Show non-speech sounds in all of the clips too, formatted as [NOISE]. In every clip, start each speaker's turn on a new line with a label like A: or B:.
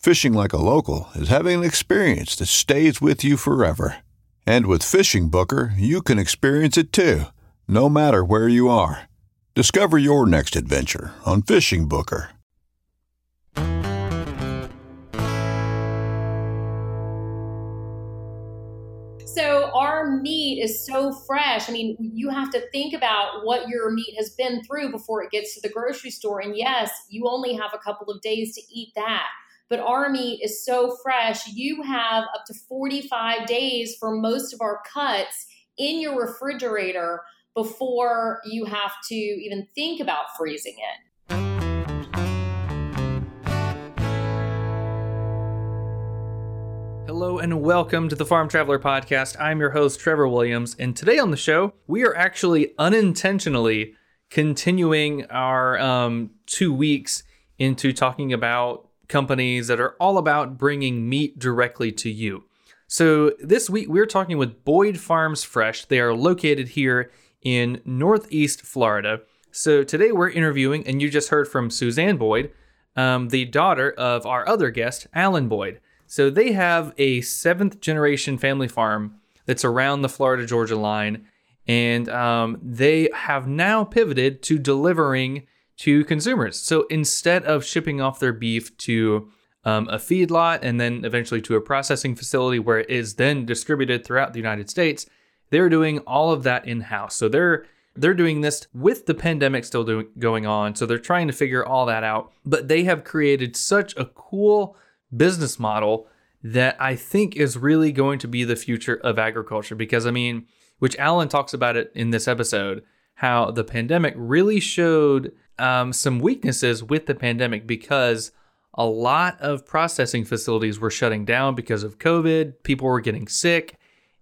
A: Fishing like a local is having an experience that stays with you forever. And with Fishing Booker, you can experience it too, no matter where you are. Discover your next adventure on Fishing Booker.
B: So our meat is so fresh. I mean, you have to think about what your meat has been through before it gets to the grocery store. And yes, you only have a couple of days to eat that. But our meat is so fresh. You have up to 45 days for most of our cuts in your refrigerator before you have to even think about freezing it.
C: Hello and welcome to the Farm Traveler Podcast. I'm your host, Trevor Williams, and today on the show, we are actually unintentionally continuing our um, two weeks into talking about companies that are all about bringing meat directly to you. So this week, we're talking with Boyd Farms Fresh. They are located here in Northeast Florida. So today, we're interviewing, and you just heard from Suzanne Boyd, um, the daughter of our other guest, Allen Boyd. So they have a seventh generation family farm that's around the Florida Georgia line, and um, they have now pivoted to delivering to consumers. So instead of shipping off their beef to um, a feedlot and then eventually to a processing facility where it is then distributed throughout the United States, they're doing all of that in house. So they're they're doing this with the pandemic still doing, going on. So they're trying to figure all that out. But they have created such a cool business model that I think is really going to be the future of agriculture. Because, I mean, which Allen talks about it in this episode, how the pandemic really showed um, some weaknesses with the pandemic because a lot of processing facilities were shutting down because of COVID. People were getting sick.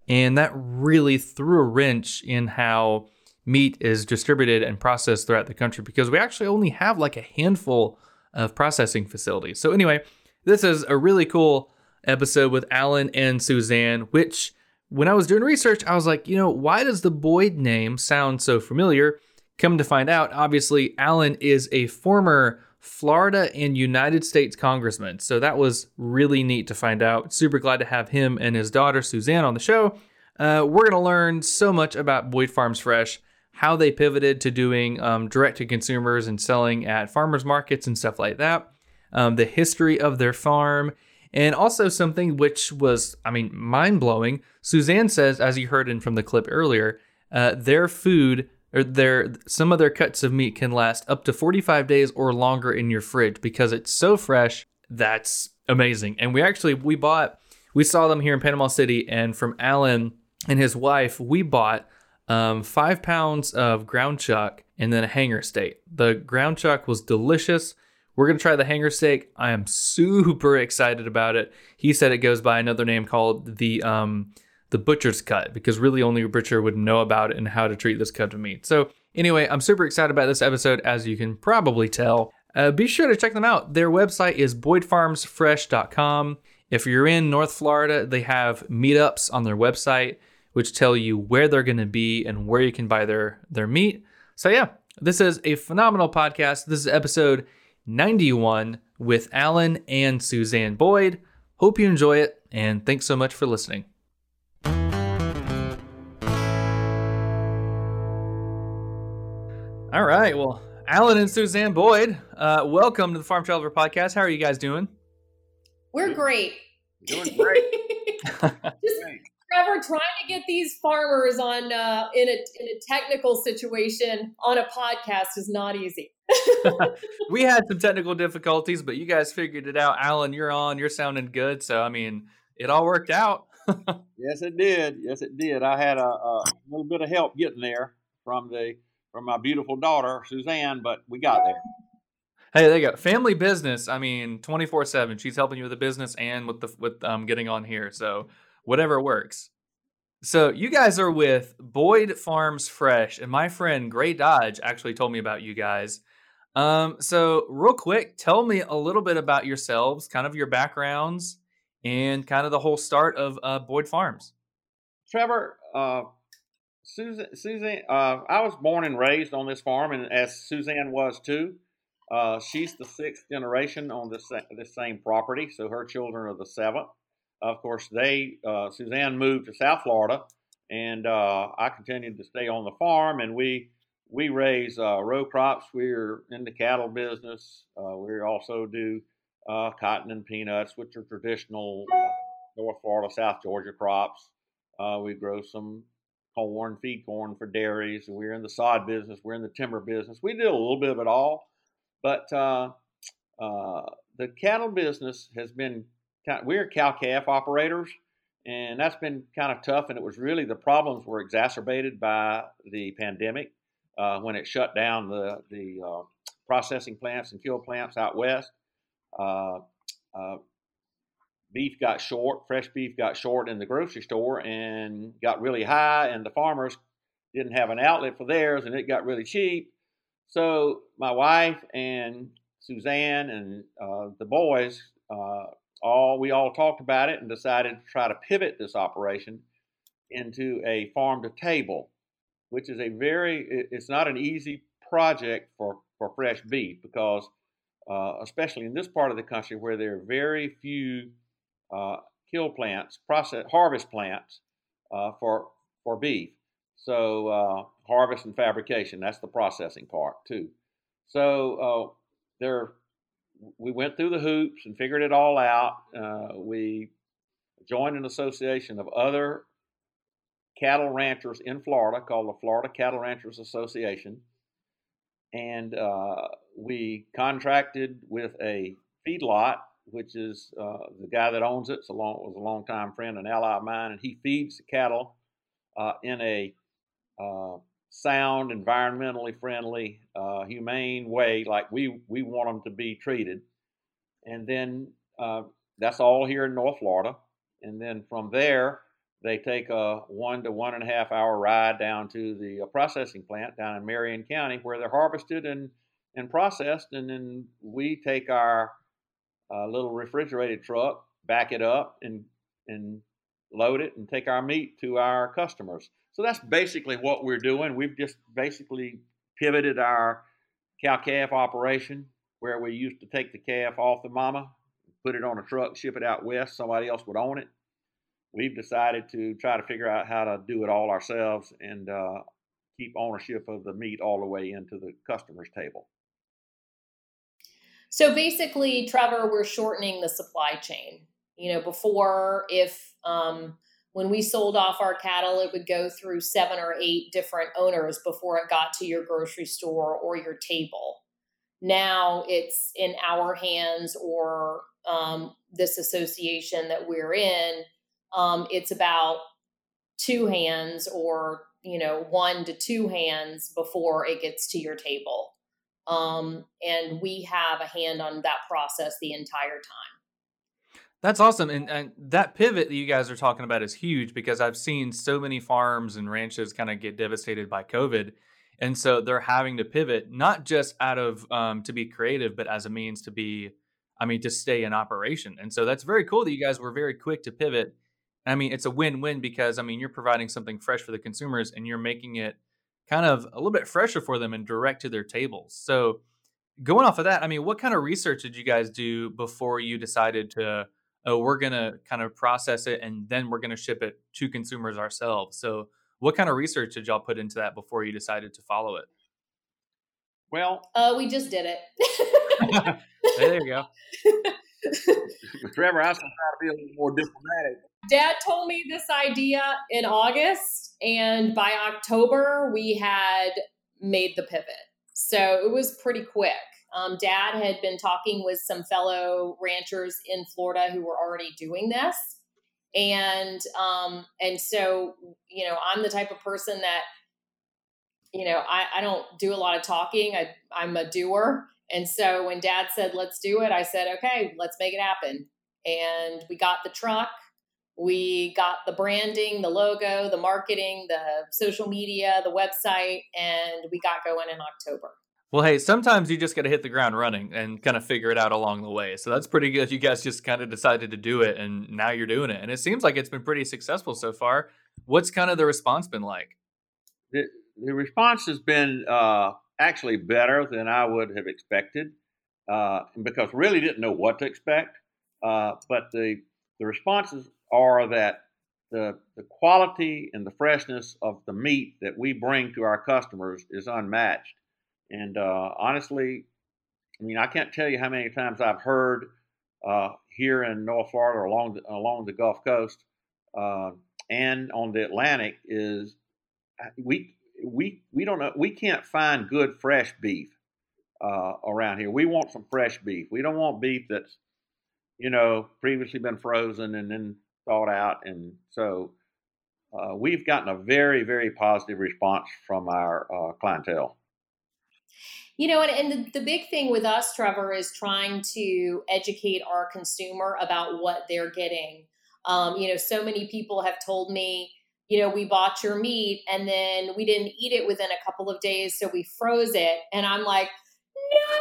C: And that really threw a wrench in how meat is distributed and processed throughout the country because we actually only have like a handful of processing facilities. So, anyway, this is a really cool episode with Allen and Suzanne, which when I was doing research, I was like, you know, why does the Boyd name sound so familiar? Come to find out, obviously, Allen is a former Florida and United States congressman. So that was really neat to find out. Super glad to have him and his daughter, Suzanne, on the show. Uh, we're going to learn so much about Boyd Farms Fresh, how they pivoted to doing um, direct to consumers and selling at farmers markets and stuff like that, um, the history of their farm, and also something which was, I mean, mind blowing. Suzanne says, as you heard in from the clip earlier, uh, their food or their some of their cuts of meat can last up to 45 days or longer in your fridge because it's so fresh. That's amazing. And we actually we bought we saw them here in Panama City, and from Allen and his wife, we bought um, five pounds of ground chuck and then a hanger steak. The ground chuck was delicious. We're to try the hanger steak. I am super [LAUGHS] excited about it. He said it goes by another name called the um, the butcher's cut because really only a butcher would know about it and how to treat this cut of meat. So, anyway, I'm super excited about this episode, as you can probably tell. Uh, be sure to check them out. Their website is boydfarmsfresh.com. If you're in North Florida, they have meetups on their website which tell you where they're going to be and where you can buy their their meat. So yeah, this is a phenomenal podcast. This is episode 91 with Allen and Suzanne Boyd. Hope you enjoy it and thanks so much for listening. All right. Well, Allen and Suzanne Boyd, uh, welcome to the Farm Traveler Podcast. How are you guys doing?
B: We're great.
D: Doing great. [LAUGHS] [LAUGHS]
B: Just Trevor trying to get these farmers on uh, in a in a technical situation on a podcast is not easy. [LAUGHS]
C: we had some technical difficulties, but you guys figured it out. Allen, you're on. You're sounding good. So I mean, it all worked out.
D: yes, it did. Yes, it did. I had a, a little bit of help getting there from the from my beautiful daughter Suzanne, but we got there.
C: Hey, there you go. Family business. I mean, twenty four seven. She's helping you with the business and with the with um getting on here. So whatever works. So you guys are with Boyd Farms Fresh, and my friend Gray Dodge actually told me about you guys. Um, so real quick, tell me a little bit about yourselves, kind of your backgrounds, and kind of the whole start of uh, Boyd Farms.
D: Trevor, uh, Susan, Suzanne, uh, I was born and raised on this farm, and as Suzanne was too. Uh, she's the sixth generation on this this same property, so her children are the seventh. Of course, they uh, Suzanne moved to South Florida, and uh, I continued to stay on the farm, and we we raise uh, row crops. We're in the cattle business. Uh, we also do cotton and peanuts, which are traditional North Florida, South Georgia crops. we grow some corn, feed corn for dairies. And We're in the sod business. We're in the timber business. We do a little bit of it all. But uh, uh, the cattle business has been kind we're cow calf operators, and that's been kind of tough. And it was really the problems were exacerbated by the pandemic uh, when it shut down the the uh, processing plants and kill plants out west. Beef got short, fresh beef got short in the grocery store and got really high, and the farmers didn't have an outlet for theirs, and it got really cheap. So my wife and Suzanne and uh, the boys, uh, all we all talked about it and decided to try to pivot this operation into a farm to table, which is a very it's not an easy project for for fresh beef because uh, especially in this part of the country where there are very few kill plants, process harvest plants uh, for for beef. So uh, harvest and fabrication, that's the processing part too. So uh, there, we went through the hoops and figured it all out. Uh, we joined an association of other cattle ranchers in Florida called the Florida Cattle Ranchers Association. And uh, we contracted with a feedlot, which is uh, the guy that owns it. It's a long, was a longtime friend and ally of mine, and he feeds the cattle uh, in a uh, sound, environmentally friendly, uh, humane way, like we we want them to be treated. And then uh, that's all here in North Florida. And then from there, they take a one to one and a half hour ride down to the uh, processing plant down in Marion County, where they're harvested and and processed. And then we take our uh, little refrigerated truck, back it up, and and load it and take our meat to our customers. So that's basically what we're doing. We've just basically pivoted our cow calf operation where we used to take the calf off the mama, put it on a truck, ship it out west, somebody else would own it. We've decided to try to figure out how to do it all ourselves and uh, keep ownership of the meat all the way into the customer's table.
B: So basically, Trevor, we're shortening the supply chain. You know, before, if um, when we sold off our cattle, it would go through seven or eight different owners before it got to your grocery store or your table. Now it's in our hands or um, this association that we're in. Um, it's about two hands or you know one to two hands before it gets to your table um, and we have a hand on that process the entire time
C: that's awesome. And, and that pivot that you guys are talking about is huge because I've seen so many farms and ranches kind of get devastated by COVID. And so they're having to pivot, not just out of um, to be creative, but as a means to be, I mean, to stay in operation. And so that's very cool that you guys were very quick to pivot. I mean, it's a win-win because I mean, you're providing something fresh for the consumers and you're making it kind of a little bit fresher for them and direct to their tables. So, going off of that, I mean, what kind of research did you guys do before you decided to oh, we're going to kind of process it and then we're going to ship it to consumers ourselves. So, what kind of research did y'all put into that before you decided to follow it?
D: Well,
B: uh, we just did it. [LAUGHS] [LAUGHS]
C: there you go. [LAUGHS] [LAUGHS]
D: Trevor, I to try to be a little more diplomatic.
B: Dad told me this idea in August, and by October, we had made the pivot. So it was pretty quick. Um, Dad had been talking with some fellow ranchers in Florida who were already doing this, and um, and so you know I'm the type of person that you know I, I don't do a lot of talking. I, I'm a doer, and so when Dad said let's do it, I said okay, let's make it happen. And we got the truck. We got the branding, the logo, the marketing, the social media, the website, and we got going in October.
C: Well, hey, sometimes you just got to hit the ground running and kind of figure it out along the way. So that's pretty good. You guys just kind of decided to do it and now you're doing it. And it seems like it's been pretty successful so far. What's kind of the response been like?
D: The, the response has been uh, actually better than I would have expected uh, because really didn't know what to expect. Uh, but the, the responses are that the, the quality and the freshness of the meat that we bring to our customers is unmatched. And uh, honestly, I mean, I can't tell you how many times I've heard uh, here in North Florida or along the, along the Gulf Coast uh, and on the Atlantic is uh, we we we don't know we can't find good fresh beef uh, around here. We want some fresh beef. We don't want beef that's you know previously been frozen and then thawed out. And so uh, we've gotten a very very positive response from our clientele.
B: You know, and, and the, the big thing with us, Trevor, is trying to educate our consumer about what they're getting. Um, you know, so many people have told me, you know, we bought your meat and then we didn't eat it within a couple of days, so we froze it. And I'm like,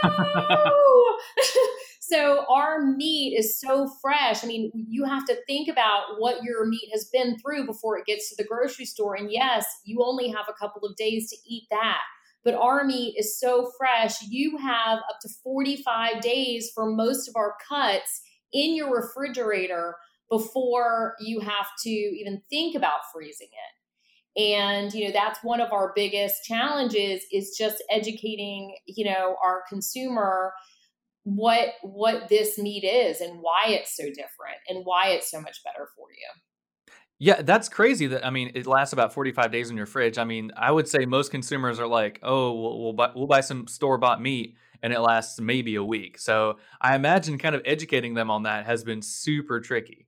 B: no. [LAUGHS] so our meat is so fresh. I mean, you have to think about what your meat has been through before it gets to the grocery store. And yes, you only have a couple of days to eat that but our meat is so fresh. You have up to 45 days for most of our cuts in your refrigerator before you have to even think about freezing it. And you know that's one of our biggest challenges is just educating, you know, our consumer what what this meat is and why it's so different and why it's so much better for you.
C: Yeah, that's crazy. That I mean, it lasts about forty-five days in your fridge. I mean, I would say most consumers are like, "Oh, we'll, we'll buy we'll buy some store-bought meat, and it lasts maybe a week." So I imagine kind of educating them on that has been super tricky.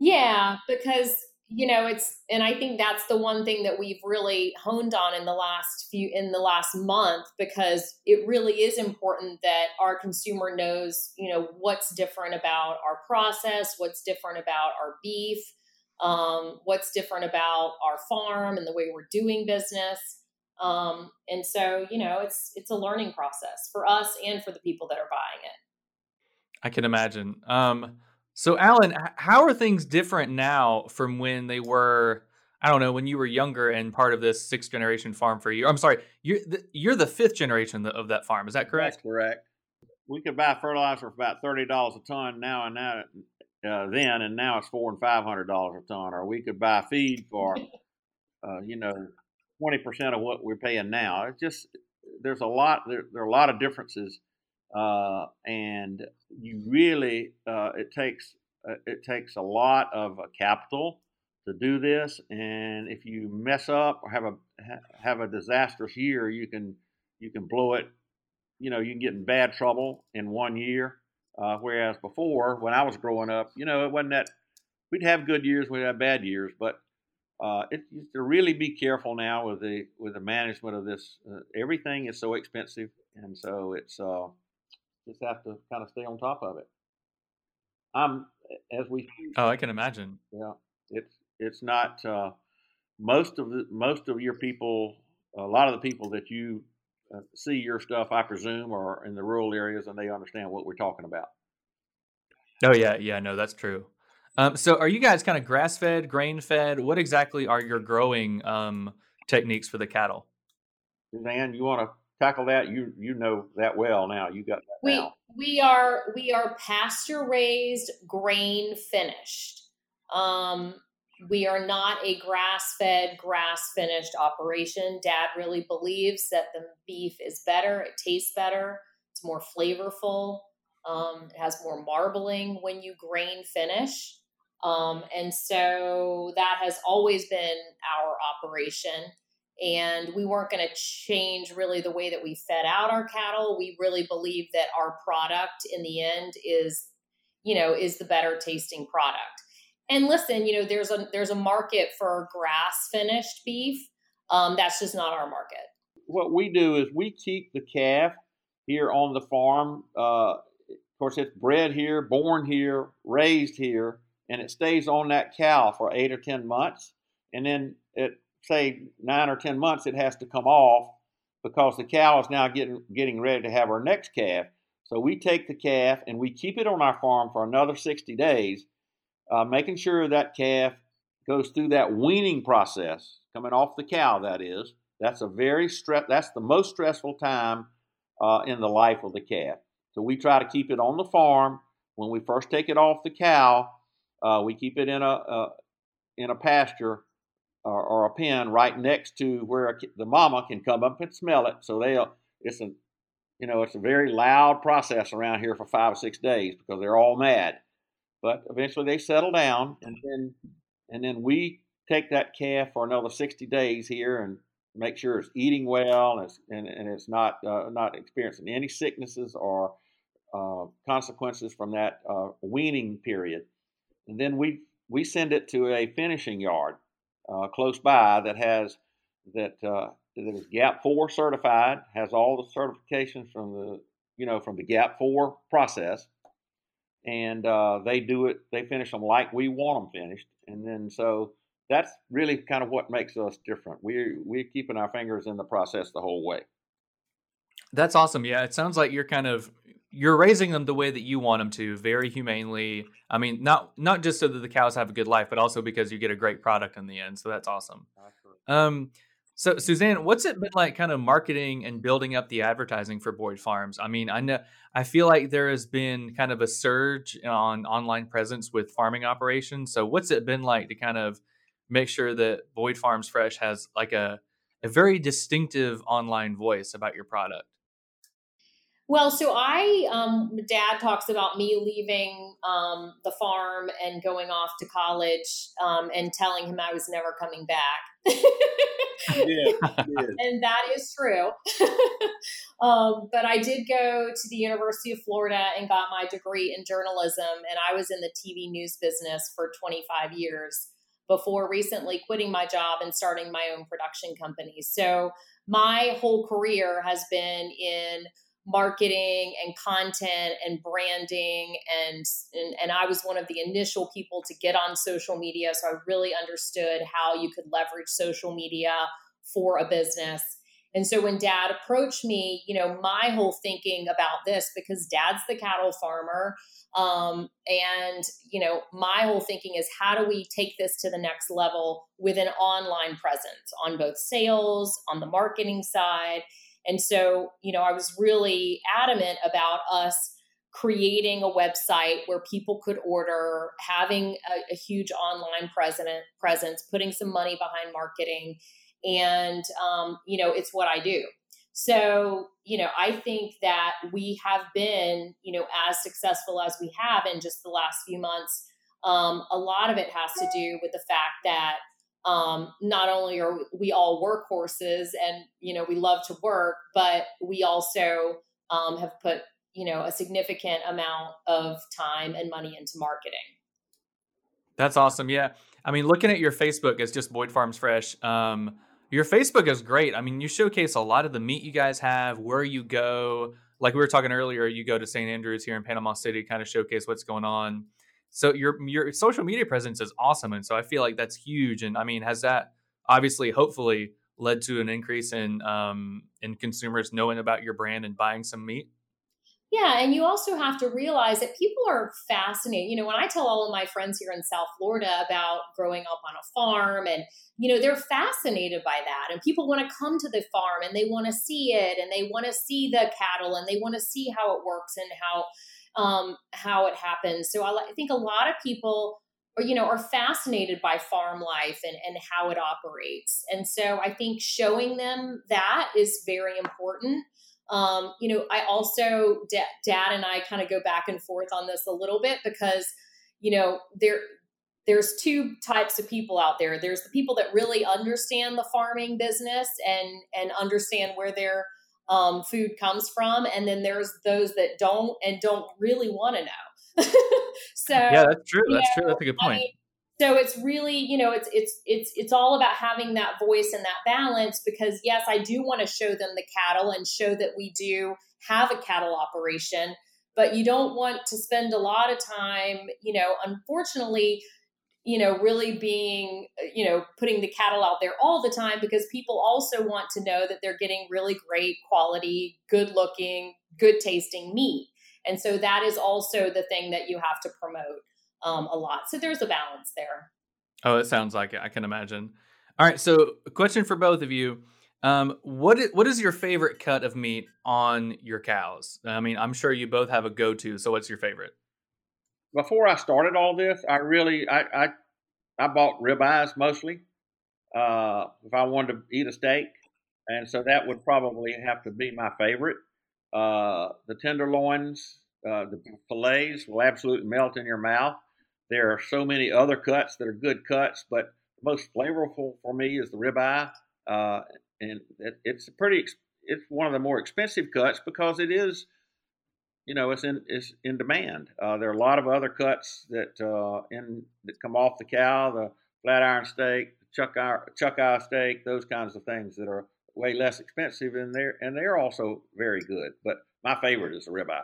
B: Yeah, because you know it's and i think that's the one thing that we've really honed on in the last few in the last month because it really is important that our consumer knows you know what's different about our process what's different about our beef um, what's different about our farm and the way we're doing business. Um, and so you know it's it's a learning process for us and for the people that are buying it.
C: I can imagine. Um, so, Allen, how are things different now from when they were? I don't know when you were younger and part of this sixth generation farm for you. I'm sorry, you're the, you're the fifth generation of that farm. Is that correct?
D: That's correct. We could buy fertilizer for about thirty dollars a ton now and now uh, then, and now it's four and five hundred dollars a ton. Or we could buy feed for, uh, you know, twenty percent of what we're paying now. It's just there's a lot there, there are a lot of differences uh, and you really uh, it takes uh, it takes a lot of uh, capital to do this. And if you mess up or have a have a disastrous year, you can you can blow it. You know, you can get in bad trouble in one year. Uh, whereas before, when I was growing up, you know, it wasn't that we'd have good years, we'd have bad years, but uh, it, to really be careful now with the with the management of this. Uh, everything is so expensive, and so it's uh, just have to kind of stay on top of it. I'm as we.
C: Oh, I can imagine.
D: Yeah, it's it's not uh, most of the most of your people. A lot of the people that you uh, see your stuff, I presume, are in the rural areas, and they understand what we're talking about.
C: Oh yeah, yeah, no, that's true. Um, so, are you guys kind of grass fed, grain fed? What exactly are your growing um, techniques for the cattle?
D: Suzanne, you want to tackle that? You you know that well now. You got that
B: we
D: now.
B: we are we are pasture raised, grain finished. Um, we are not a grass fed, grass finished operation. Dad really believes that the beef is better. It tastes better. It's more flavorful. Um, it has more marbling when you grain finish. Um, and so that has always been our operation. And we weren't going to change really the way that we fed out our cattle. We really believe that our product in the end is, you know, is the better tasting product. And listen, you know, there's a there's a market for grass finished beef. Um, that's just not our market.
D: What we do is we keep the calf here on the farm. Uh, of course, it's bred here, born here, raised here and it stays on that cow for eight or ten months, and then at say nine or ten months, it has to come off because the cow is now getting getting ready to have her next calf. So we take the calf and we keep it on our farm for another 60 days, uh, making sure that calf goes through that weaning process, coming off the cow. That is, that's a very stress. That's the most stressful time uh, in the life of the calf. So we try to keep it on the farm. When we first take it off the cow, uh, we keep it in a, a in a pasture or, or, a pen right next to where a, the mama can come up and smell it. So they'll it's a you know it's a very loud process around here for five or six days because they're all mad. But eventually they settle down, and then and then we take that calf for another 60 days here and make sure it's eating well and it's, and, and it's not uh, not experiencing any sicknesses or uh, consequences from that uh, weaning period and then we we send it to a finishing yard uh, close by that has that uh, that is GAP four certified, has all the certifications from the you know from the GAP four process, and uh, they do it. They finish them like we want them finished, and then so that's really kind of what makes us different. We're we're keeping our fingers in the process the whole way.
C: That's awesome. Yeah, it sounds like you're kind of you're raising them the way that you want them to, very humanely. I mean, not not just so that the cows have a good life, but also because you get a great product in the end. So that's awesome. Um, so Suzanne, what's it been like, kind of marketing and building up the advertising for Boyd Farms? I mean, I know I feel like there has been kind of a surge on online presence with farming operations. So what's it been like to kind of make sure that Boyd Farms Fresh has like a a very distinctive online voice about your product?
B: Well, so I, um, dad talks about me leaving um, the farm and going off to college um, and telling him I was never coming back. yeah, [LAUGHS] and that is true. [LAUGHS] um, but I did go to the University of Florida and got my degree in journalism, and I was in the TV news business for 25 years before recently quitting my job and starting my own production company. So my whole career has been in marketing and content and branding and, and and I was one of the initial people to get on social media so I really understood how you could leverage social media for a business. And so when dad approached me, you know, my whole thinking about this because dad's the cattle farmer um, and you know, my whole thinking is how do we take this to the next level with an online presence on both sales, on the marketing side and so, you know, I was really adamant about us creating a website where people could order, having a, a huge online present, presence, putting some money behind marketing. And, um, you know, it's what I do. So, you know, I think that we have been, you know, as successful as we have in just the last few months. Um, a lot of it has to do with the fact that um, not only are we all workhorses and you know we love to work but we also um, have put you know a significant amount of time and money into marketing.
C: That's awesome yeah. I mean looking at your facebook it's just boyd farms fresh um, your facebook is great. I mean you showcase a lot of the meat you guys have where you go. Like we were talking earlier you go to st andrews here in panama city kind of showcase what's going on so your your social media presence is awesome, and so I feel like that's huge. And I mean, has that obviously, hopefully, led to an increase in um, in consumers knowing about your brand and buying some meat?
B: Yeah, and you also have to realize that people are fascinated. You know, when I tell all of my friends here in South Florida about growing up on a farm and you know, they're fascinated by that and people want to come to the farm and they want to see it and they want to see the cattle and they want to see how it works and how um how it happens. So I, think a lot of people you know are fascinated by farm life and and how it operates. And so I think showing them that is very important um, you know, I also, da- dad and I kind of go back and forth on this a little bit because, you know, there, there's two types of people out there. There's the people that really understand the farming business and and understand where their um, food comes from, and then there's those that don't and don't really want to know. [LAUGHS] so
C: yeah, that's true. That's know, true. That's a good point. I mean,
B: so it's really you know it's it's it's it's all about having that voice and that balance because yes i do want to show them the cattle and show that we do have a cattle operation but you don't want to spend a lot of time you know unfortunately you know really being you know putting the cattle out there all the time because people also want to know that they're getting really great quality good looking good tasting meat and so that is also the thing that you have to promote um, a lot. So there's a balance there.
C: Oh, it sounds like it. I can imagine. All right. So, question for both of you. Um, what is, what is your favorite cut of meat on your cows? I mean, I'm sure you both have a go to. So, what's your favorite?
D: Before I started all this, I really I I, I bought ribeyes mostly. Uh, if I wanted to eat a steak, and so that would probably have to be my favorite. Uh, the tenderloins, uh, the fillets will absolutely melt in your mouth. There are so many other cuts that are good cuts, but the most flavorful for me is the ribeye, uh, and it, it's pretty. It's one of the more expensive cuts because it is, you know, it's in it's in demand. Uh, there are a lot of other cuts that uh, in that come off the cow, the flat iron steak, the chuck eye, chuck eye steak, those kinds of things that are way less expensive, and they're and they're also very good. But my favorite is the ribeye.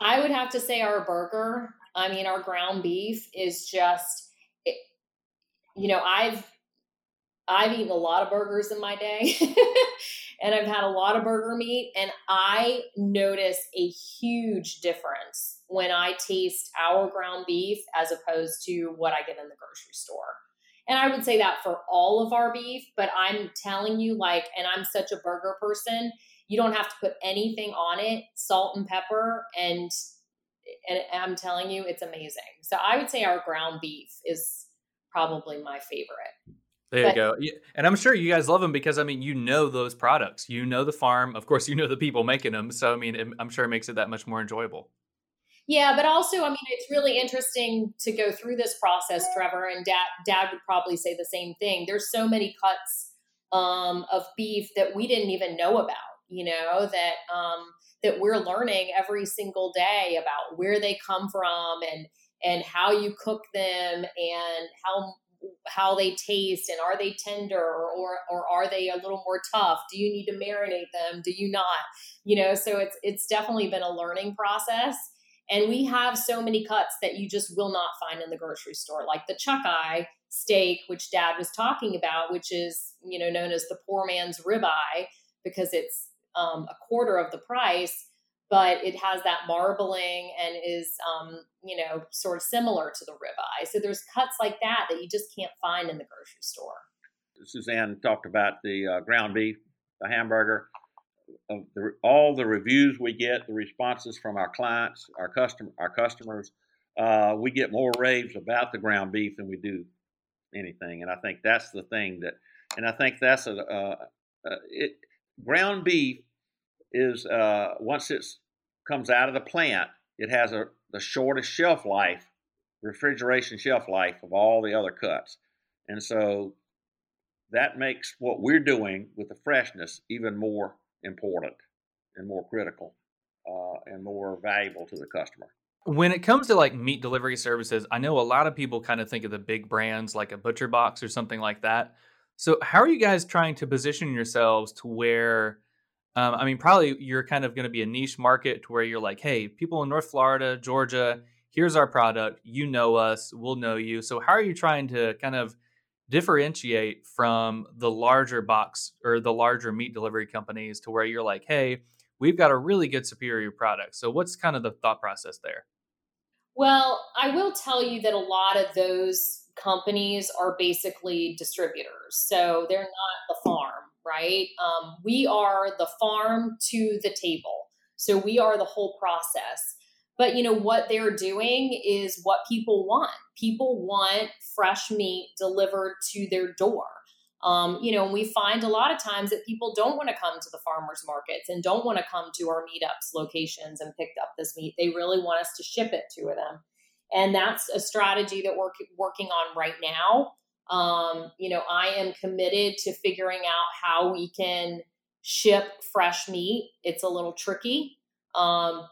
B: I would have to say our burger I mean, our ground beef is just, it, you know, I've I've eaten a lot of burgers in my day, [LAUGHS] and I've had a lot of burger meat, and I notice a huge difference when I taste our ground beef as opposed to what I get in the grocery store. And I would say that for all of our beef, but I'm telling you, like, and I'm such a burger person, you don't have to put anything on it, salt and pepper, and and I'm telling you, it's amazing. So I would say our ground beef is probably my favorite.
C: There but, you go. And I'm sure you guys love them because I mean, you know those products. You know the farm. Of course, you know the people making them. So I mean, I'm sure it makes it that much more enjoyable.
B: Yeah, but also, I mean, it's really interesting to go through this process, Trevor. And Dad, Dad would probably say the same thing. There's so many cuts um, of beef that we didn't even know about. You know that um, that we're learning every single day about where they come from and and how you cook them and how how they taste and are they tender or, or or are they a little more tough? Do you need to marinate them? Do you not? You know so it's it's definitely been a learning process. And we have so many cuts that you just will not find in the grocery store like the chuck eye steak which dad was talking about which is you know known as the poor man's ribeye because it's um, a quarter of the price, but it has that marbling and is, um, you know, sort of similar to the ribeye. So there's cuts like that that you just can't find in the grocery store.
D: Suzanne talked about the uh, ground beef, the hamburger. The, all the reviews we get, the responses from our clients, our custom, our customers, uh, we get more raves about the ground beef than we do anything. And I think that's the thing that, and I think that's a, uh, uh, it, ground beef is uh, once it comes out of the plant, it has a the shortest shelf life, refrigeration shelf life of all the other cuts, and so that makes what we're doing with the freshness even more important and more critical uh, and more valuable to the customer.
C: When it comes to like meat delivery services, I know a lot of people kind of think of the big brands like a Butcher Box or something like that. So, how are you guys trying to position yourselves to where, um, I mean, probably you're kind of going to be a niche market to where you're like, hey, people in North Florida, Georgia, here's our product. You know us, we'll know you. So, how are you trying to kind of differentiate from the larger box or the larger meat delivery companies to where you're like, hey, we've got a really good superior product. So what's kind of the thought process there?
B: Well, I will tell you that a lot of those companies are basically distributors. So they're not the farm, right? Um, we are the farm to the table. So we are the whole process. But you know what they're doing is what people want. People want fresh meat delivered to their door. Um, you know, and we find a lot of times that people don't want to come to the farmers markets and don't want to come to our meetups locations and pick up this meat. They really want us to ship it to them. And that's a strategy that we're working on right now. Um, you know, I am committed to figuring out how we can ship fresh meat. It's a little tricky, um,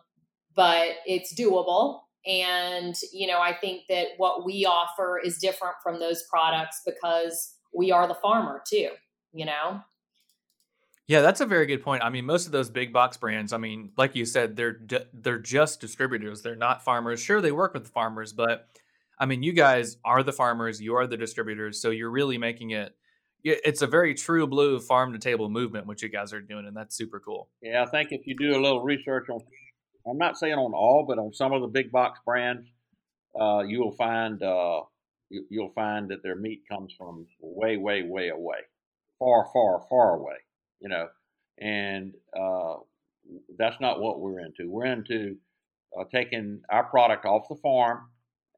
B: but it's doable. And, you know, I think that what we offer is different from those products because we are the farmer too, you know?
C: Yeah, that's a very good point. I mean, most of those big box brands, I mean, like you said, they're they're just distributors. They're not farmers. Sure, they work with the farmers, but I mean, you guys are the farmers, you are the distributors, so you're really making it it's a very true blue farm to table movement which you guys are doing and that's super cool.
D: Yeah, I think if you do a little research on I'm not saying on all, but on some of the big box brands, uh, you will find uh, you, will find that their meat comes from way, way, way away, far, far, far away. You know, and uh, that's not what we're into. We're into uh, taking our product off the farm,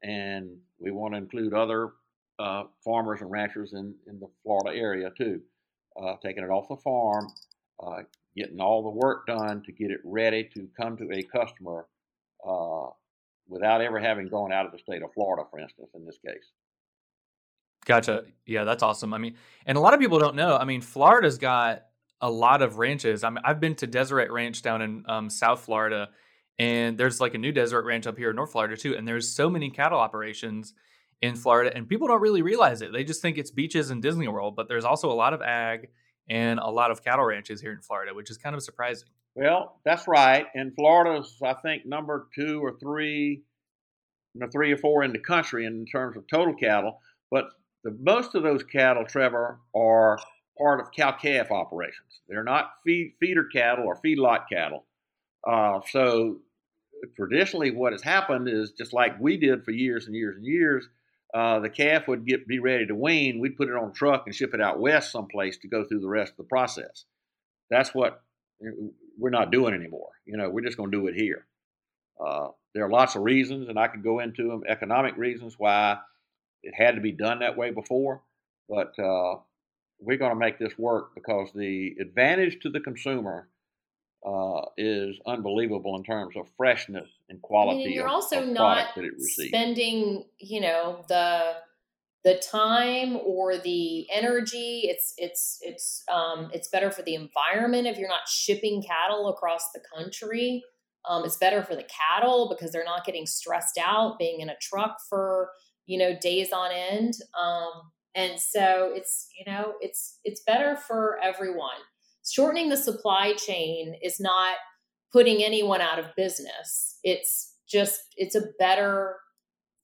D: and we want to include other uh, farmers and ranchers in, in the Florida area too. Uh, taking it off the farm, uh, getting all the work done to get it ready to come to a customer uh, without ever having gone out of the state of Florida, for instance, in this case.
C: Gotcha. Yeah, that's awesome. I mean, and a lot of people don't know. I mean, Florida's got a lot of ranches. I mean, I've been to Deseret Ranch down in um, South Florida, and there's like a new Deseret Ranch up here in North Florida too. And there's so many cattle operations in Florida, and people don't really realize it. They just think it's beaches and Disney World, but there's also a lot of ag and a lot of cattle ranches here in Florida, which is kind of surprising.
D: Well, that's right. And Florida's, I think, number two or three, you three or four in the country in terms of total cattle. But the, most of those cattle, Trevor, are part of cow calf operations. They're not feed, feeder cattle or feedlot cattle. Uh, so traditionally, what has happened is just like we did for years and years and years. Uh, the calf would get be ready to wean. We'd put it on a truck and ship it out west someplace to go through the rest of the process. That's what we're not doing anymore. You know, we're just going to do it here. Uh, there are lots of reasons, and I could go into them, economic reasons why it had to be done that way before, but uh, we're going to make this work because the advantage to the consumer uh, is unbelievable in terms of freshness and quality. I mean,
B: you're
D: of,
B: also
D: of
B: not spending, you know, the the time or the energy. It's it's it's um, it's better for the environment if you're not shipping cattle across the country. Um, it's better for the cattle because they're not getting stressed out being in a truck for you know days on end um, and so it's you know it's it's better for everyone shortening the supply chain is not putting anyone out of business it's just it's a better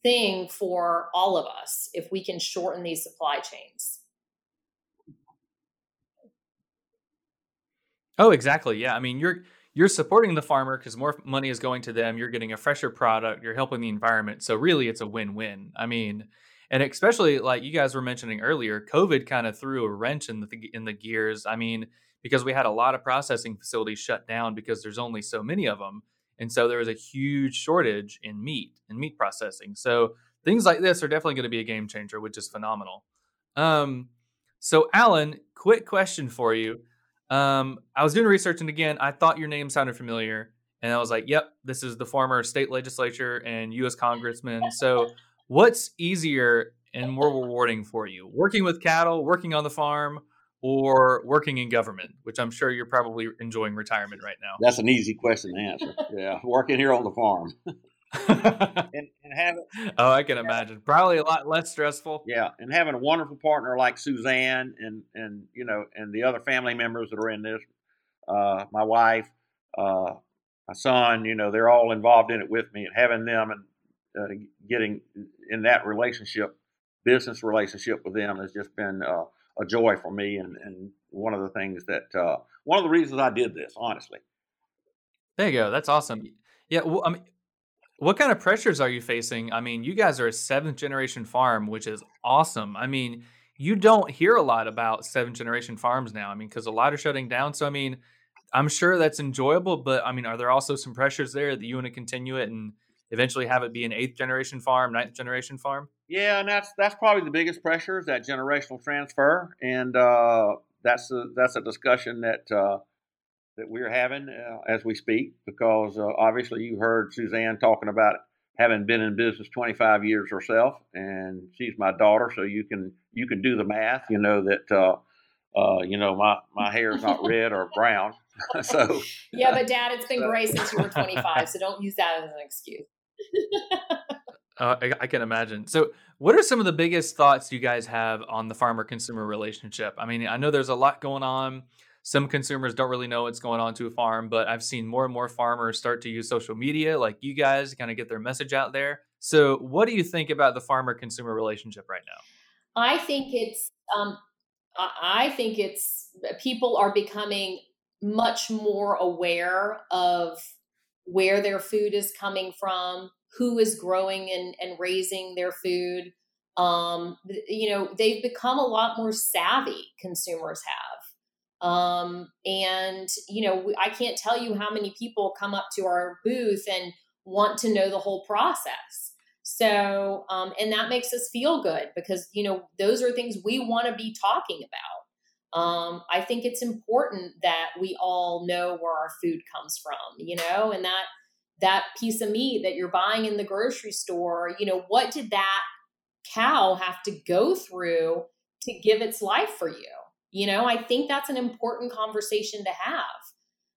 B: thing for all of us if we can shorten these supply chains
C: oh exactly yeah i mean you're you're supporting the farmer because more money is going to them. You're getting a fresher product. You're helping the environment. So really, it's a win-win. I mean, and especially like you guys were mentioning earlier, COVID kind of threw a wrench in the in the gears. I mean, because we had a lot of processing facilities shut down because there's only so many of them, and so there was a huge shortage in meat and meat processing. So things like this are definitely going to be a game changer, which is phenomenal. Um, so Allen, quick question for you. Um, I was doing research, and again, I thought your name sounded familiar, and I was like, "Yep, this is the former state legislature and U.S. congressman." So, what's easier and more rewarding for you, working with cattle, working on the farm, or working in government? Which I'm sure you're probably enjoying retirement right now.
D: That's an easy question to answer. [LAUGHS] yeah, working here on the farm. [LAUGHS] and,
C: and having oh, I can imagine probably a lot less stressful.
D: Yeah, and having a wonderful partner like Suzanne and and you know and the other family members that are in this, uh, my wife, uh, my son, you know, they're all involved in it with me, and having them and uh, getting in that relationship, business relationship with them has just been uh, a joy for me, and and one of the things that uh, one of the reasons I did this, honestly.
C: There you go. That's awesome. Yeah. Well, I mean, what kind of pressures are you facing? I mean, you guys are a seventh generation farm, which is awesome. I mean, you don't hear a lot about seventh generation farms now. I mean, because a lot are shutting down. So, I mean, I'm sure that's enjoyable, but I mean, are there also some pressures there that you want to continue it and eventually have it be an eighth generation farm, ninth generation farm?
D: Yeah, and that's that's probably the biggest pressure is that generational transfer, and uh, that's a, that's a discussion that uh, that we're having uh, as we speak because uh, obviously you heard Suzanne talking about having been in business 25 years herself, and she's my daughter, so you can you can do the math. You know that uh, uh, you know my my hair is not [LAUGHS] red or brown, [LAUGHS] so
B: yeah. But Dad, it's been so. gray since you were 25, so don't use that as an excuse. [LAUGHS]
C: Uh, I, I, can imagine. So, what are some of the biggest thoughts you guys have on the farmer consumer relationship? I mean, I know there's a lot going on some consumers don't really know what's going on to a farm, but I've seen more and more farmers start to use social media like you guys kind of get their message out there. So, what do you think about the farmer consumer relationship right now?
B: I think it's, um, I think it's people are becoming much more aware of where their food is coming from, who is growing and, and raising their food. Um, you know, they've become a lot more savvy, consumers have. Um, and, you know, I can't tell you how many people come up to our booth and want to know the whole process. So, um, and that makes us feel good because, you know, those are things we want to be talking about. Um, I think it's important that we all know where our food comes from, you know, and that that piece of meat that you're buying in the grocery store, you know, what did that cow have to go through to give its life for you? You know, I think that's an important conversation to have.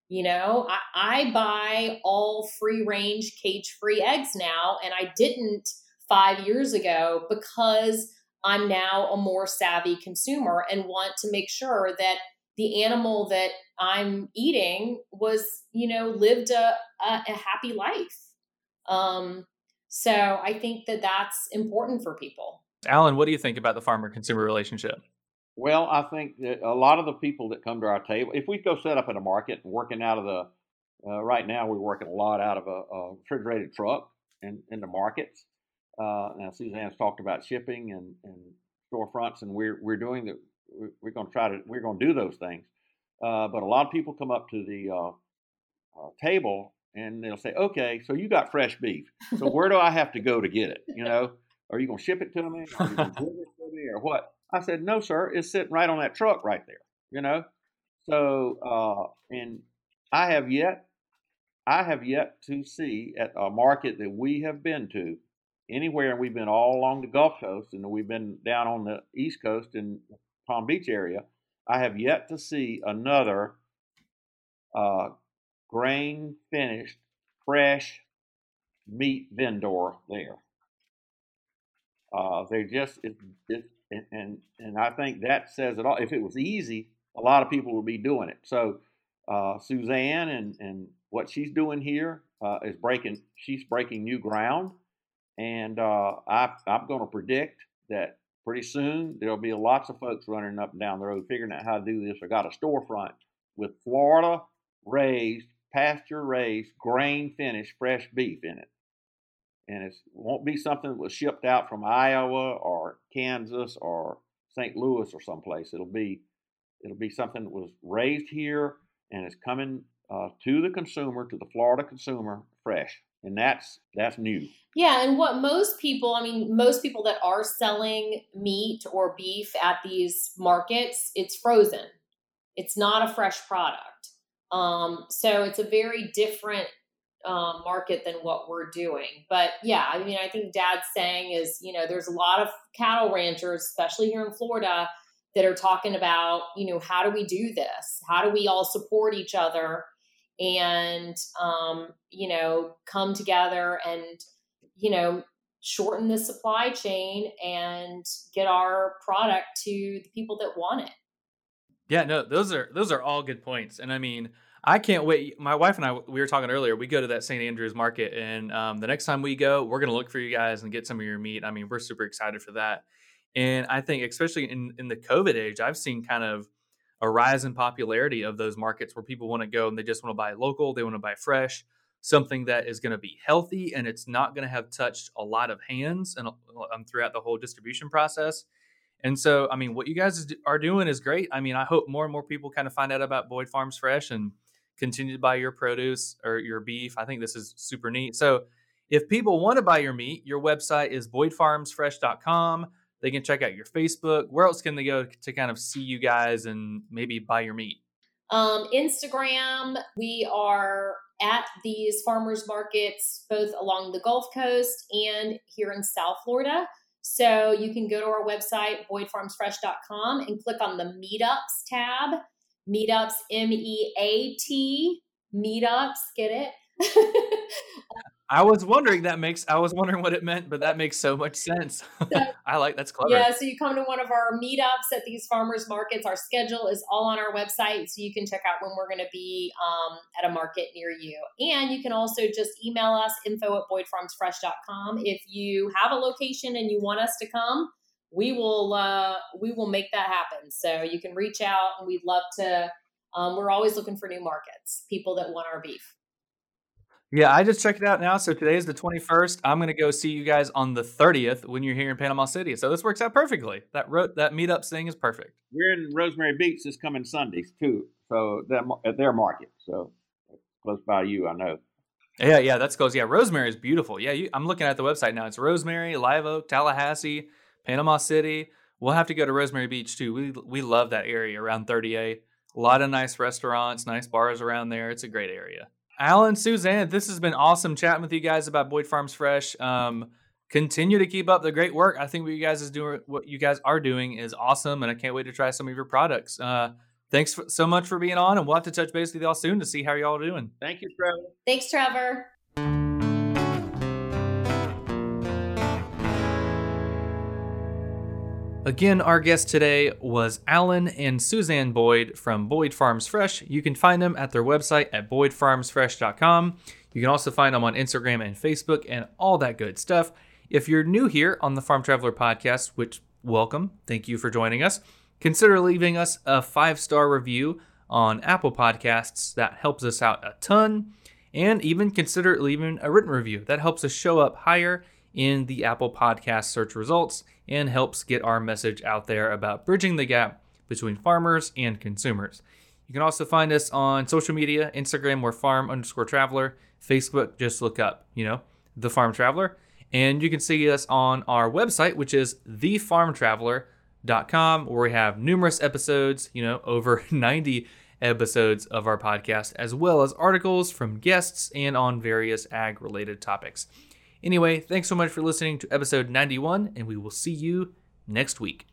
B: You know, I, I buy all free range, cage free eggs now, and I didn't five years ago because I'm now a more savvy consumer and want to make sure that the animal that I'm eating was, you know, lived a, a, a happy life. Um, so I think that that's important for people.
C: Allen, what do you think about the farmer consumer relationship?
D: Well, I think that a lot of the people that come to our table, if we go set up in a market and working out of the, uh, right now we're working a lot out of a, a refrigerated truck in, in the markets. Uh, now Suzanne's talked about shipping and, and storefronts, and we're we're doing the we're going to try to we're going to do those things. Uh, but a lot of people come up to the uh, uh, table and they'll say, "Okay, so you got fresh beef. So where do I have to go to get it? You know, are you going to ship it to me? Are you it to me, or what?" I said, no, sir, it's sitting right on that truck right there, you know? So, uh, and I have yet, I have yet to see at a market that we have been to anywhere, and we've been all along the Gulf Coast, and we've been down on the East Coast in Palm Beach area. I have yet to see another uh, grain finished, fresh meat vendor there. Uh, they just it, it, and, and, I think that says it all. If it was easy, a lot of people would be doing it. So uh, Suzanne and, and what she's doing here uh, is breaking. She's breaking new ground, and uh, I, I'm going to predict that pretty soon there'll be lots of folks running up and down the road figuring out how to do this. I got a storefront with Florida raised, pasture raised, grain finished fresh beef in it and it won't be something that was shipped out from Iowa or Kansas or St. Louis or someplace. It'll be it'll be something that was raised here and it's coming uh, to the consumer, to the Florida consumer, fresh, and that's that's new.
B: Yeah, and what most people, I mean, most people that are selling meat or beef at these markets, it's frozen. It's not a fresh product. Um, so it's a very different um, market than what we're doing. But yeah, I mean, I think Dad's saying is, you know, there's a lot of cattle ranchers, especially here in Florida, that are talking about, you know, how do we do this? How do we all support each other and, um, you know, come together and, you know, shorten the supply chain and get our product to the people that want it.
C: Yeah, no, those are those are all good points. And I mean, I can't wait. My wife and I, we were talking earlier. We go to that St. Andrews market, and um, the next time we go, we're going to look for you guys and get some of your meat. I mean, we're super excited for that. And I think, especially in in the COVID age, I've seen kind of a rise in popularity of those markets where people want to go and they just want to buy local, they want to buy fresh, something that is going to be healthy and it's not going to have touched a lot of hands and um, throughout the whole distribution process. And so, I mean, what you guys are doing is great. I mean, I hope more and more people kind of find out about Boyd Farms Fresh and continue to buy your produce or your beef. I think this is super neat. So, if people want to buy your meat, your website is boydfarmsfresh.com. They can check out your Facebook. Where else can they go to kind of see you guys and maybe buy your meat?
B: Um, Instagram, we are at these farmers markets both along the Gulf Coast and here in South Florida. So you can go to our website, boydfarmsfresh.com, and click on the Meatups tab. Meatups, M E A T, Meatups, get it? [LAUGHS]
C: I was wondering that makes I was wondering what it meant, but that makes so much sense. So, [LAUGHS] I like that's clever.
B: Yeah, so you come to one of our meetups at these farmers markets. Our schedule is all on our website, so you can check out when we're going to be um, at a market near you. And you can also just email us info at boydfarmsfresh.com if you have a location and you want us to come. We will uh, we will make that happen. So you can reach out, and we'd love to. Um, we're always looking for new markets, people that want our beef.
C: Yeah, I just checked it out now. So today is the 21st. I'm going to go see you guys on the 30th when you're here in Panama City. So this works out perfectly. That ro- that meetup thing is perfect.
D: We're in Rosemary Beach this coming Sundays too. So that at their market. So close by you, I know.
C: Yeah, yeah, that's close. Yeah, Rosemary is beautiful. Yeah, you, I'm looking at the website now. It's Rosemary, Live Oak, Tallahassee, Panama City. We'll have to go to Rosemary Beach too. We we love that area around 30A. A lot of nice restaurants, nice bars around there. It's a great area. Allen, Suzanne, this has been awesome chatting with you guys about Boyd Farms Fresh. Um, continue to keep up the great work. I think what you guys is doing, what you guys are doing, is awesome, and I can't wait to try some of your products. Uh, thanks for, so much for being on, and we'll have to touch base with y'all soon to see how y'all are doing.
D: Thank you, Trevor.
B: Thanks, Trevor.
C: Again, our guest today was Allen and Suzanne Boyd from Boyd Farms Fresh. You can find them at their website at boydfarmsfresh.com. You can also find them on Instagram and Facebook and all that good stuff. If you're new here on the Farm Traveler podcast, which welcome, thank you for joining us, consider leaving us a five star review on Apple Podcasts. That helps us out a ton. And even consider leaving a written review. That helps us show up higher in the Apple Podcast search results and helps get our message out there about bridging the gap between farmers and consumers. You can also find us on social media Instagram, we're farm underscore traveler, Facebook, just look up, you know, the farm traveler. And you can see us on our website, which is thefarmtraveler.com, where we have numerous episodes, you know, over [LAUGHS] 90 episodes of our podcast, as well as articles from guests and on various ag related topics. Anyway, thanks so much for listening to episode 91, and we will see you next week.